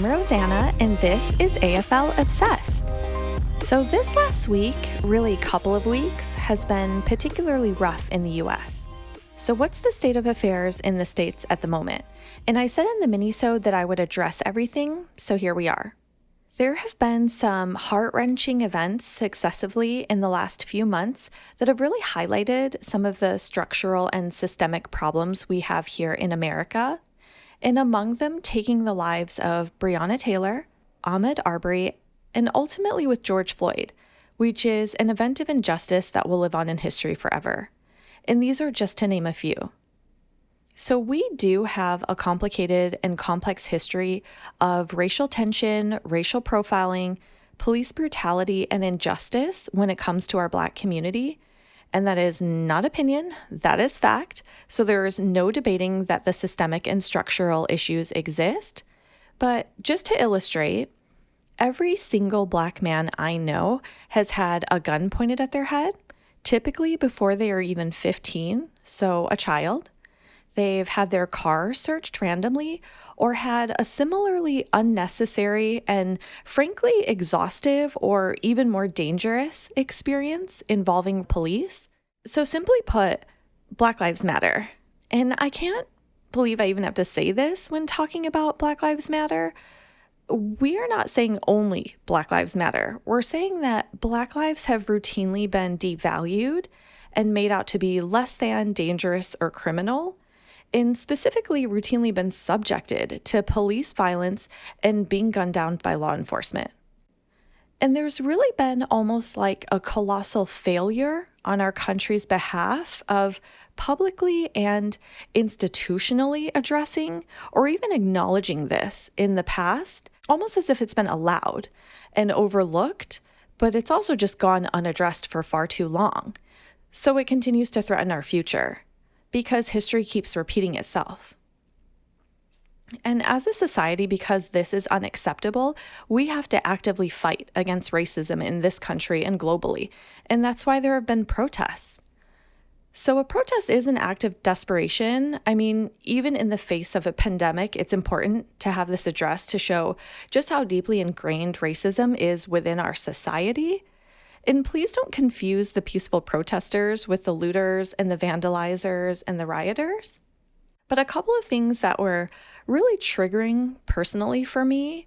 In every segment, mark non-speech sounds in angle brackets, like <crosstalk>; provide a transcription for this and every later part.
I'm Rosanna, and this is AFL Obsessed. So, this last week, really couple of weeks, has been particularly rough in the US. So, what's the state of affairs in the States at the moment? And I said in the minisode that I would address everything, so here we are. There have been some heart wrenching events successively in the last few months that have really highlighted some of the structural and systemic problems we have here in America, and among them taking the lives of Breonna Taylor, Ahmaud Arbery, and ultimately with George Floyd, which is an event of injustice that will live on in history forever. And these are just to name a few. So, we do have a complicated and complex history of racial tension, racial profiling, police brutality, and injustice when it comes to our Black community. And that is not opinion, that is fact. So, there is no debating that the systemic and structural issues exist. But just to illustrate, every single Black man I know has had a gun pointed at their head, typically before they are even 15, so a child they've had their car searched randomly or had a similarly unnecessary and frankly exhaustive or even more dangerous experience involving police. So, simply put, Black Lives Matter. And I can't believe I even have to say this when talking about Black Lives Matter. We are not saying only Black Lives Matter. We're saying that Black lives have routinely been devalued and made out to be less than dangerous or criminal and specifically routinely been subjected to police violence and being gunned down by law enforcement. And there's really been almost like a colossal failure on our country's behalf of publicly and institutionally addressing or even acknowledging this in the past, almost as if it's been allowed and overlooked, but it's also just gone unaddressed for far too long. So it continues to threaten our future because history keeps repeating itself. And as a society, because this is unacceptable, we have to actively fight against racism in this country and globally. And that's why there have been protests. So, a protest is an act of desperation. I mean, even in the face of a pandemic, it's important to have this addressed to show just how deeply ingrained racism is within our society. And please don't confuse the peaceful protesters with the looters and the vandalizers and the rioters. But a couple of things that were really triggering personally for me.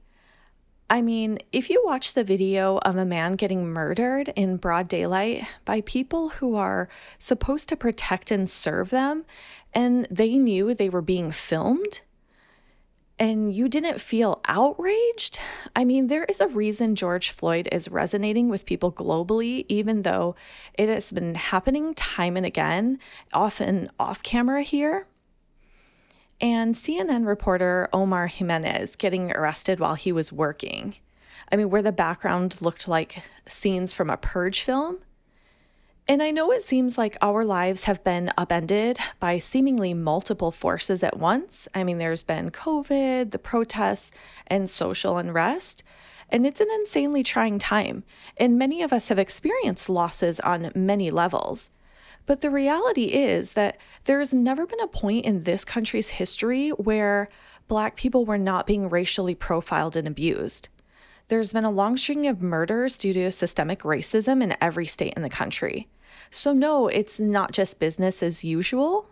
I mean, if you watch the video of a man getting murdered in broad daylight by people who are supposed to protect and serve them, and they knew they were being filmed, and you didn't feel outraged? I mean, there is a reason George Floyd is resonating with people globally, even though it has been happening time and again, often off camera here. And CNN reporter Omar Jimenez getting arrested while he was working. I mean, where the background looked like scenes from a purge film. And I know it seems like our lives have been upended by seemingly multiple forces at once. I mean, there's been COVID, the protests, and social unrest. And it's an insanely trying time. And many of us have experienced losses on many levels. But the reality is that there has never been a point in this country's history where Black people were not being racially profiled and abused. There's been a long string of murders due to systemic racism in every state in the country. So, no, it's not just business as usual.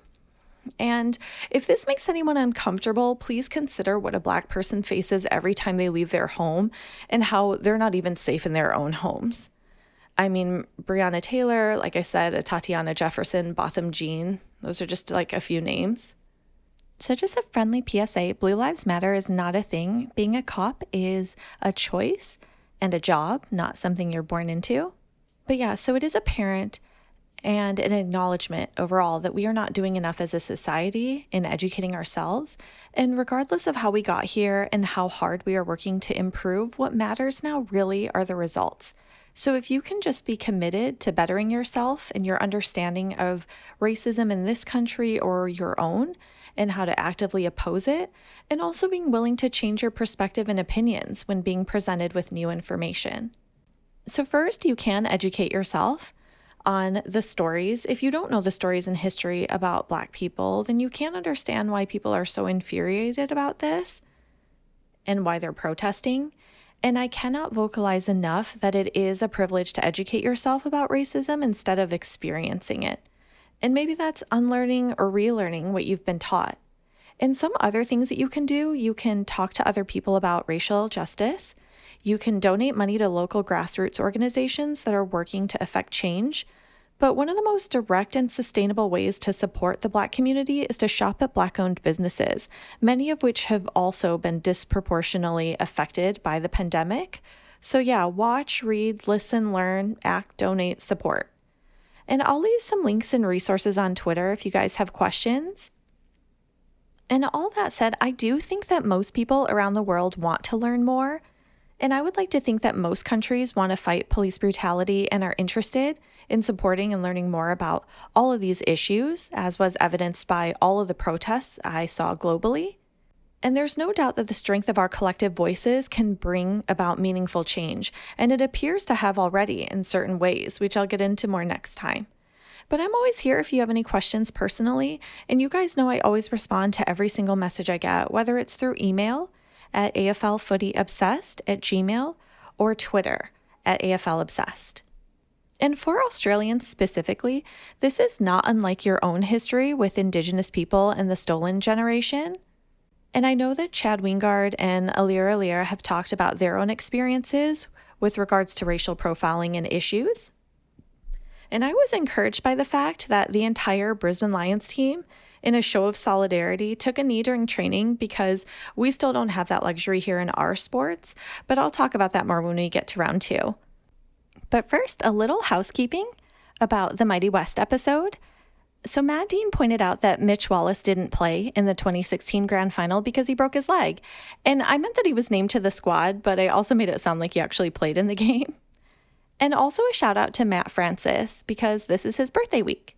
And if this makes anyone uncomfortable, please consider what a Black person faces every time they leave their home and how they're not even safe in their own homes. I mean, Breonna Taylor, like I said, Tatiana Jefferson, Botham Jean, those are just like a few names. So, just a friendly PSA Blue Lives Matter is not a thing. Being a cop is a choice and a job, not something you're born into. But yeah, so it is apparent and an acknowledgement overall that we are not doing enough as a society in educating ourselves. And regardless of how we got here and how hard we are working to improve, what matters now really are the results. So, if you can just be committed to bettering yourself and your understanding of racism in this country or your own, and how to actively oppose it, and also being willing to change your perspective and opinions when being presented with new information. So, first, you can educate yourself on the stories. If you don't know the stories in history about Black people, then you can't understand why people are so infuriated about this. and why they're protesting. And I cannot vocalize enough that it is a privilege to educate yourself about racism instead of experiencing it. And maybe that's unlearning or relearning what you've been taught. And some other things that you can do you can talk to other people about racial justice. You can donate money to local grassroots organizations that are working to affect change. But one of the most direct and sustainable ways to support the Black community is to shop at Black owned businesses, many of which have also been disproportionately affected by the pandemic. So, yeah, watch, read, listen, learn, act, donate, support. And I'll leave some links and resources on Twitter if you guys have questions. And all that said, I do think that most people around the world want to learn more. And I would like to think that most countries want to fight police brutality and are interested in supporting and learning more about all of these issues, as was evidenced by all of the protests I saw globally. And there's no doubt that the strength of our collective voices can bring about meaningful change, and it appears to have already in certain ways, which I'll get into more next time. But I'm always here if you have any questions personally. And you guys know I always respond to every single message I get, whether it's through email at AFLFootyObsessed at Gmail or Twitter at AFLObsessed. And for Australians specifically, this is not unlike your own history with Indigenous people and the stolen generation. And I know that Chad Wingard and Aliir Aliir have talked about their own experiences with regards to racial profiling and issues. And I was encouraged by the fact that the entire Brisbane Lions team, in a show of solidarity, took a knee during training because we still don't have that luxury here in our sports. But I'll talk about that more when we get to round two. But first, a little housekeeping about the Mighty West episode. So, Matt Dean pointed out that Mitch Wallace didn't play in the 2016 grand final because he broke his leg. And I meant that he was named to the squad, but I also made it sound like he actually played in the <laughs> game. And also a shout out to Matt Francis because this is his birthday week.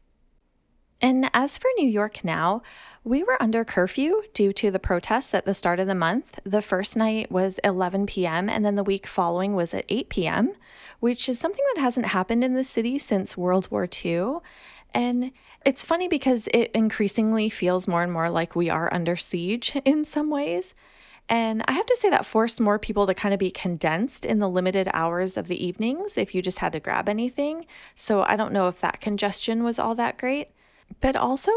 And as for New York now, we were under curfew due to the protests at the start of the month. The first night was 11 p.m., and then the week following was at 8 p.m., which is something that hasn't happened in the city since World War II. And it's funny because it increasingly feels more and more like we are under siege <laughs> in some ways. And I have to say that forced more people to kind of be condensed in the limited hours of the evenings if you just had to grab anything. So I don't know if that congestion was all that great. But also,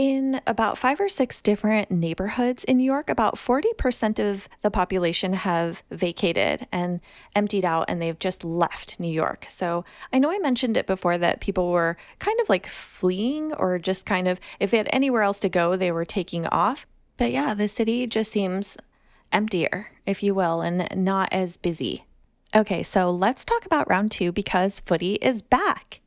in about five or six different neighborhoods in New York, about 40% of the population have vacated and emptied out and they've just left New York. So I know I mentioned it before that people were kind of like fleeing or just kind of, if they had anywhere else to go, they were taking off. But yeah, the city just seems emptier, if you will, and not as busy. Okay, so let's talk about round two because footy is back.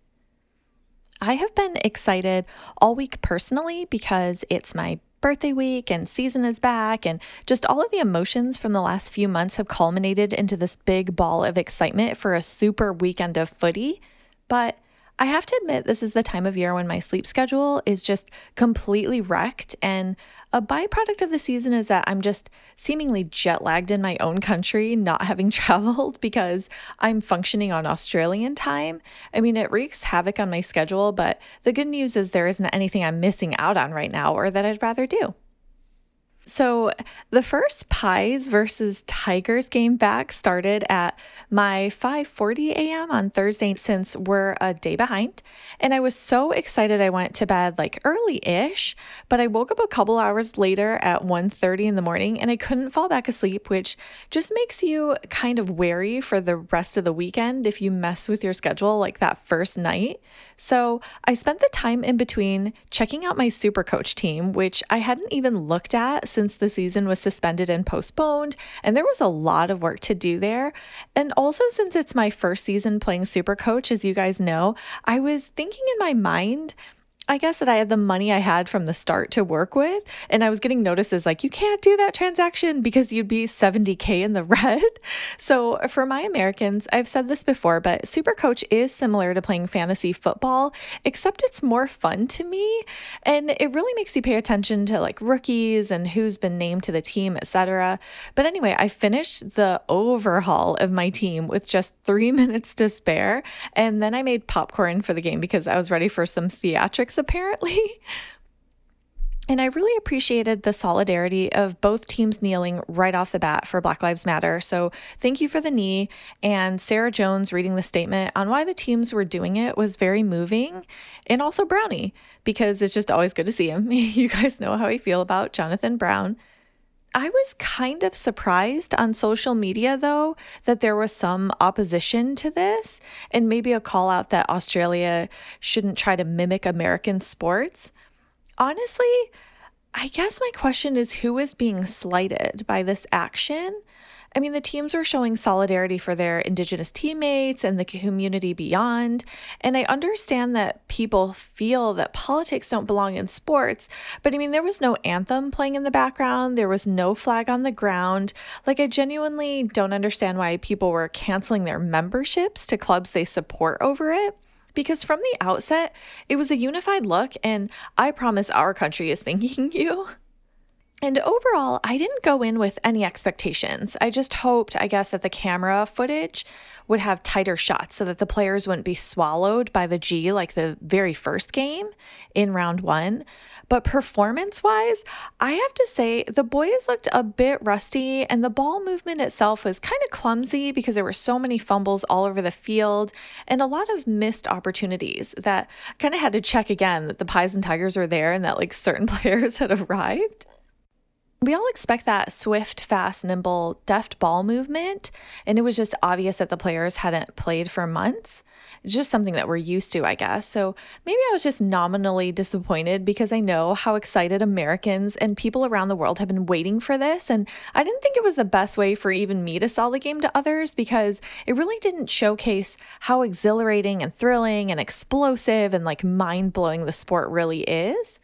I have been excited all week personally because it's my birthday week and season is back, and just all of the emotions from the last few months have culminated into this big ball of excitement for a super weekend of footy. But I have to admit, this is the time of year when my sleep schedule is just completely wrecked. And a byproduct of the season is that I'm just seemingly jet lagged in my own country, not <laughs> having traveled because I'm functioning on Australian time. I mean, it wreaks havoc on my schedule, but the good news is there isn't anything I'm missing out on right now or that I'd rather do. So the first Pies versus Tigers game back started at my 5:40 a.m. on Thursday since we're a day behind, and I was so excited I went to bed like early-ish, but I woke up a couple hours later at 1:30 in the morning and I couldn't fall back asleep, which just makes you kind of wary for the rest of the weekend if you mess with your schedule like that first night. So, I spent the time in between checking out my super coach team, which I hadn't even looked at since the season was suspended and postponed, and there was a lot of work to do there. And also, since it's my first season playing Super Coach, as you guys know, I was thinking in my mind, I guess that I had the money I had from the start to work with. And I was getting notices like, you can't do that transaction because you'd be 70K in the <laughs> red. So for my Americans, I've said this before, but Super Coach is similar to playing fantasy football, except it's more fun to me. And it really makes you pay attention to like rookies and who's been named to the team, etc. But anyway, I finished the overhaul of my team with just three <laughs> minutes to spare. And then I made popcorn for the game because I was ready for some theatrics apparently. <laughs> And I really appreciated the solidarity of both teams kneeling right off the bat for Black Lives Matter. So thank you for the knee. And Sarah Jones reading the statement on why the teams were doing it was very moving. And also Brownie, because it's just always good to see him. <laughs> you guys know how I feel about Jonathan Brown. I was kind of surprised on social media, though, that there was some opposition to this and maybe a call out that Australia shouldn't try to mimic American sports honestly, I guess my question is who is being slighted by this action? I mean, the teams were showing solidarity for their Indigenous teammates and the community beyond. And I understand that people feel that politics don't belong in sports, but I mean, there was no anthem playing in the background, there was no flag on the ground. Like, I genuinely don't understand why people were canceling their memberships to clubs they support over it because from the outset, it was a unified look, and I promise our country is thanking <laughs> you. And overall, I didn't go in with any expectations. I just hoped, I guess, that the camera footage would have tighter shots so that the players wouldn't be swallowed by the G like the very first game in round one. But performance wise, I have to say the boys looked a bit rusty, and the ball movement itself was kind of clumsy because there were so many fumbles all over the field and a lot of missed opportunities that kind of had to check again that the Pies and Tigers were there and that like certain <laughs> players had arrived. We all expect that swift, fast, nimble, deft ball movement, and it was just obvious that the players hadn't played for months. It's just something that we're used to, I guess. So maybe I was just nominally disappointed because I know how excited Americans and people around the world have been waiting for this. And I didn't think it was the best way for even me to sell the game to others because it really didn't showcase how exhilarating and thrilling and explosive and like mind blowing the sport really is.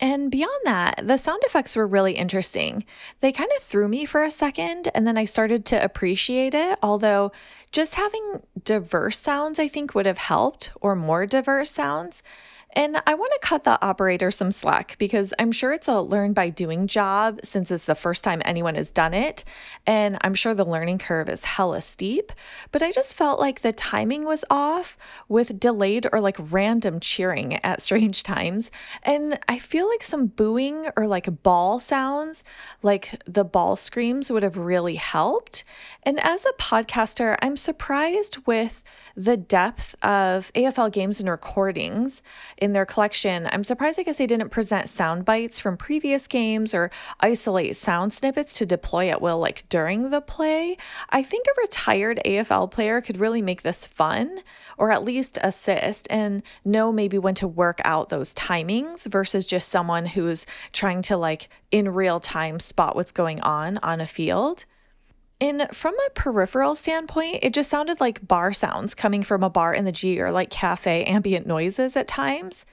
And beyond that, the sound effects were really interesting. They kind of threw me for a second, and then I started to appreciate it. Although, just having diverse sounds, I think, would have helped, or more diverse sounds. And I want to cut the operator some slack because I'm sure it's a learn by doing job since it's the first time anyone has done it. And I'm sure the learning curve is hella steep. But I just felt like the timing was off with delayed or like random cheering at strange times. And I feel like some booing or like ball sounds, like the ball screams, would have really helped. And as a podcaster, I'm surprised with the depth of AFL games and recordings in their collection. I'm surprised, I guess, they didn't present sound bites from previous games or isolate sound snippets to deploy at will, like during the play. I think a retired AFL player could really make this fun or at least assist and know maybe when to work out those timings versus just someone who's trying to, like, in real time spot what's going on on a field. And from a peripheral standpoint, it just sounded like bar sounds coming from a bar in the G or like cafe ambient noises at times.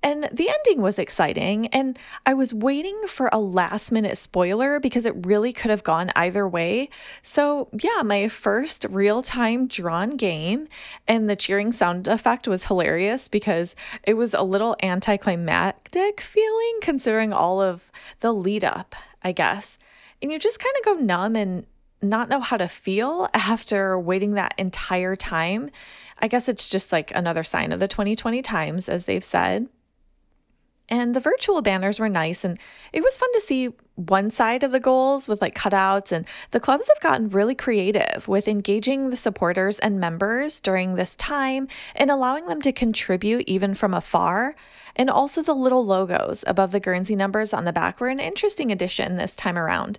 And the ending was exciting, and I was waiting for a last minute spoiler because it really could have gone either way. So, yeah, my first real time drawn game, and the cheering sound effect was hilarious because it was a little anticlimactic feeling considering all of the lead up, I guess. And you just kind of go numb and not know how to feel after waiting that entire time. I guess it's just like another sign of the 2020 times, as they've said. And the virtual banners were nice, and it was fun to see one side of the goals with like cutouts. And the clubs have gotten really creative with engaging the supporters and members during this time and allowing them to contribute even from afar. And also, the little logos above the Guernsey numbers on the back were an interesting addition this time around.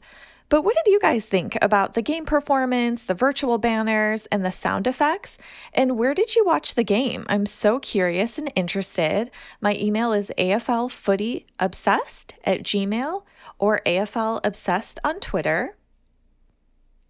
But what did you guys think about the game performance, the virtual banners, and the sound effects? And where did you watch the game? I'm so curious and interested. My email is aflfootyobsessed at gmail or aflobsessed on Twitter.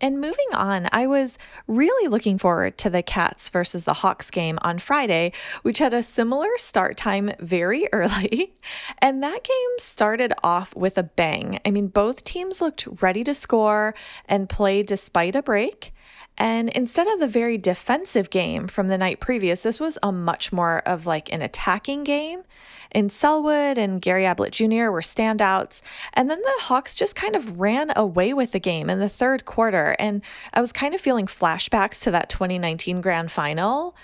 And moving on, I was really looking forward to the Cats versus the Hawks game on Friday, which had a similar start time very <laughs> early. And that game started off with a bang. I mean, both teams looked ready to score and play despite a break. And instead of the very defensive game from the night previous, this was a much more of like an attacking game. And Selwood and Gary Ablett Jr. were standouts. And then the Hawks just kind of ran away with the game in the third quarter. And I was kind of feeling flashbacks to that 2019 grand final.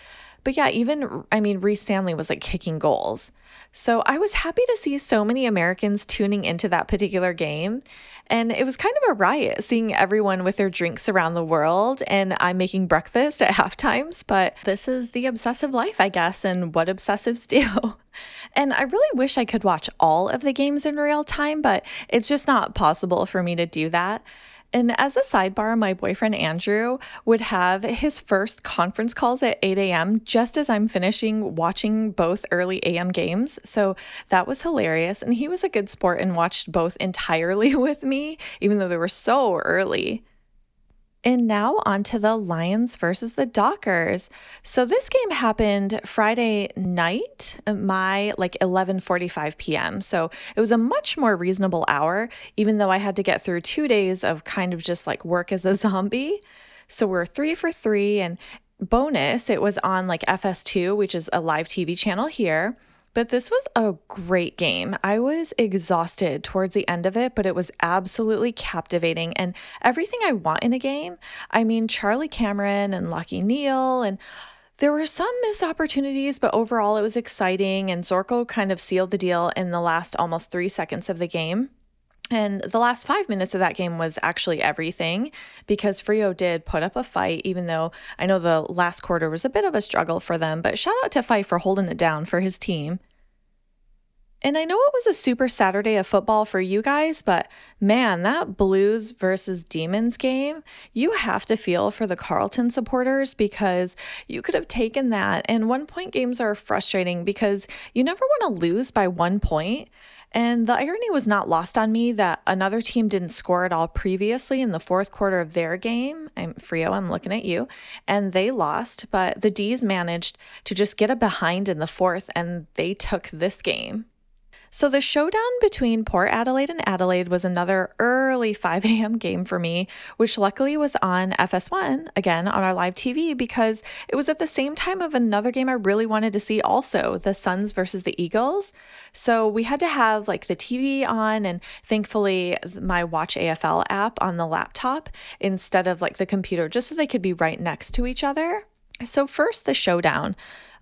But yeah, even, I mean, Rhys Stanley was like kicking goals. So I was happy to see so many Americans tuning into that particular game. And it was kind of a riot seeing everyone with their drinks around the world. And I'm making breakfast at <laughs> half times. But this is the obsessive life, I guess, and what obsessives <laughs> do. And I really wish I could watch all of the games in real time, but it's just not possible for me to do that. And as a sidebar, my boyfriend Andrew would have his first conference calls at 8 a.m. just as I'm finishing watching both early AM games. So that was hilarious. And he was a good sport and watched both entirely <laughs> with me, even though they were so early. And now on to the Lions versus the Dockers. So this game happened Friday night, my like 11:45 p.m. So it was a much more reasonable hour even though I had to get through 2 days of kind of just like work as a <laughs> zombie. So we're 3 for 3 and bonus it was on like FS2, which is a live TV channel here. But this was a great game. I was exhausted towards the end of it, but it was absolutely captivating and everything I want in a game. I mean, Charlie Cameron and Lachie Neale and there were some missed opportunities, but overall it was exciting, and Zorko kind of sealed the deal in the last almost three seconds of the game. And the last five minutes of that game was actually everything because Freo did put up a fight, even though I know the last quarter was a bit of a struggle for them. But shout out to Fyfe for holding it down for his team. And I know it was a super Saturday of football for you guys, but man, that Blues versus Demons game, you have to feel for the Carlton supporters because you could have taken that. And one point games are frustrating because you never want to lose by one point. And the irony was not lost on me that another team didn't score at all previously in the fourth quarter of their game. I'm Freo, I'm looking at you. And they lost, but the D's managed to just get a behind in the fourth and they took this game. So the showdown between Port Adelaide and Adelaide was another early <laughs> 5 a.m. game for me, which luckily was on FS1, again on our live TV, because it was at the same time of another game I really wanted to see also, the Suns versus the Eagles. So we had to have like the TV on and thankfully my Watch AFL app on the laptop instead of like the computer, just so they could be right next to each other. So, first, the showdown.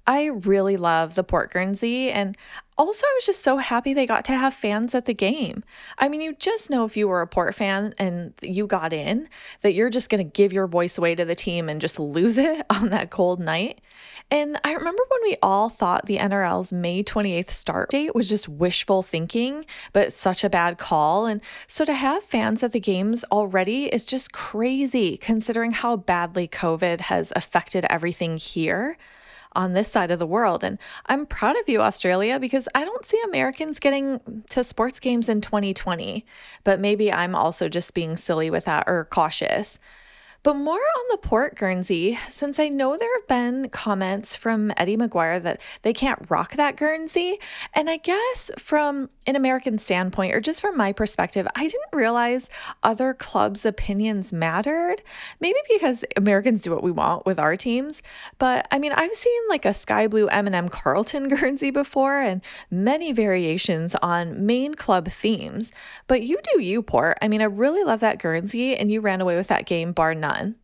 I really love the Port Guernsey, and also, I was just so happy they got to have fans at the game. I mean, you just know if you were a Port fan and you got in that you're just going to give your voice away to the team and just lose <laughs> it on that cold night. And I remember when we all thought the NRL's May 28th start date was just wishful thinking, but such a bad call. And so to have fans at the games already is just crazy considering how badly COVID has affected everything here on this side of the world. And I'm proud of you, Australia, because I don't see Americans getting to sports games in 2020. But maybe I'm also just being silly with that or cautious. But more on the Port Guernsey, since I know there have been comments from Eddie McGuire that they can't rock that Guernsey. And I guess from an American standpoint, or just from my perspective, I didn't realize other clubs' opinions mattered. Maybe because Americans do what we want with our teams. But I mean, I've seen like a sky blue M&M Carlton <laughs> Guernsey before and many variations on main club themes. But you do you, Port. I mean, I really love that Guernsey, and you ran away with that game, bar none done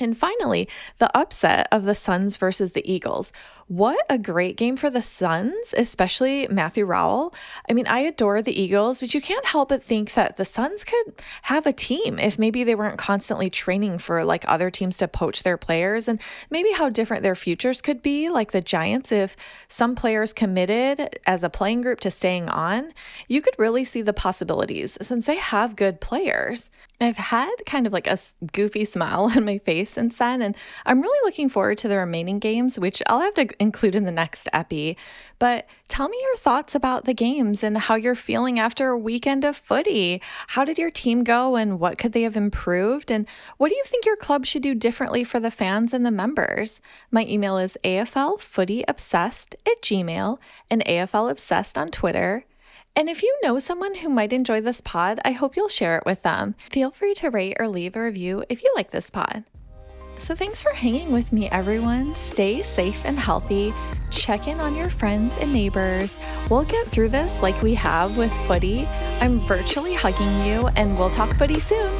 and finally, the upset of the Suns versus the Eagles. What a great game for the Suns, especially Matthew Rowell. I mean, I adore the Eagles, but you can't help but think that the Suns could have a team if maybe they weren't constantly training for like other teams to poach their players and maybe how different their futures could be, like the Giants, if some players committed as a playing group to staying on, you could really see the possibilities since they have good players. I've had kind of like a goofy smile <laughs> on my face since then, and I'm really looking forward to the remaining games, which I'll have to include in the next epi. But tell me your thoughts about the games and how you're feeling after a weekend of footy. How did your team go and what could they have improved? And what do you think your club should do differently for the fans and the members? My email is aflfootyobsessed at gmail and aflobsessed on Twitter. And if you know someone who might enjoy this pod, I hope you'll share it with them. Feel free to rate or leave a review if you like this pod. So thanks for hanging with me, everyone. Stay safe and healthy. Check in on your friends and neighbors. We'll get through this like we have with footy. I'm virtually hugging you, and we'll talk footy soon.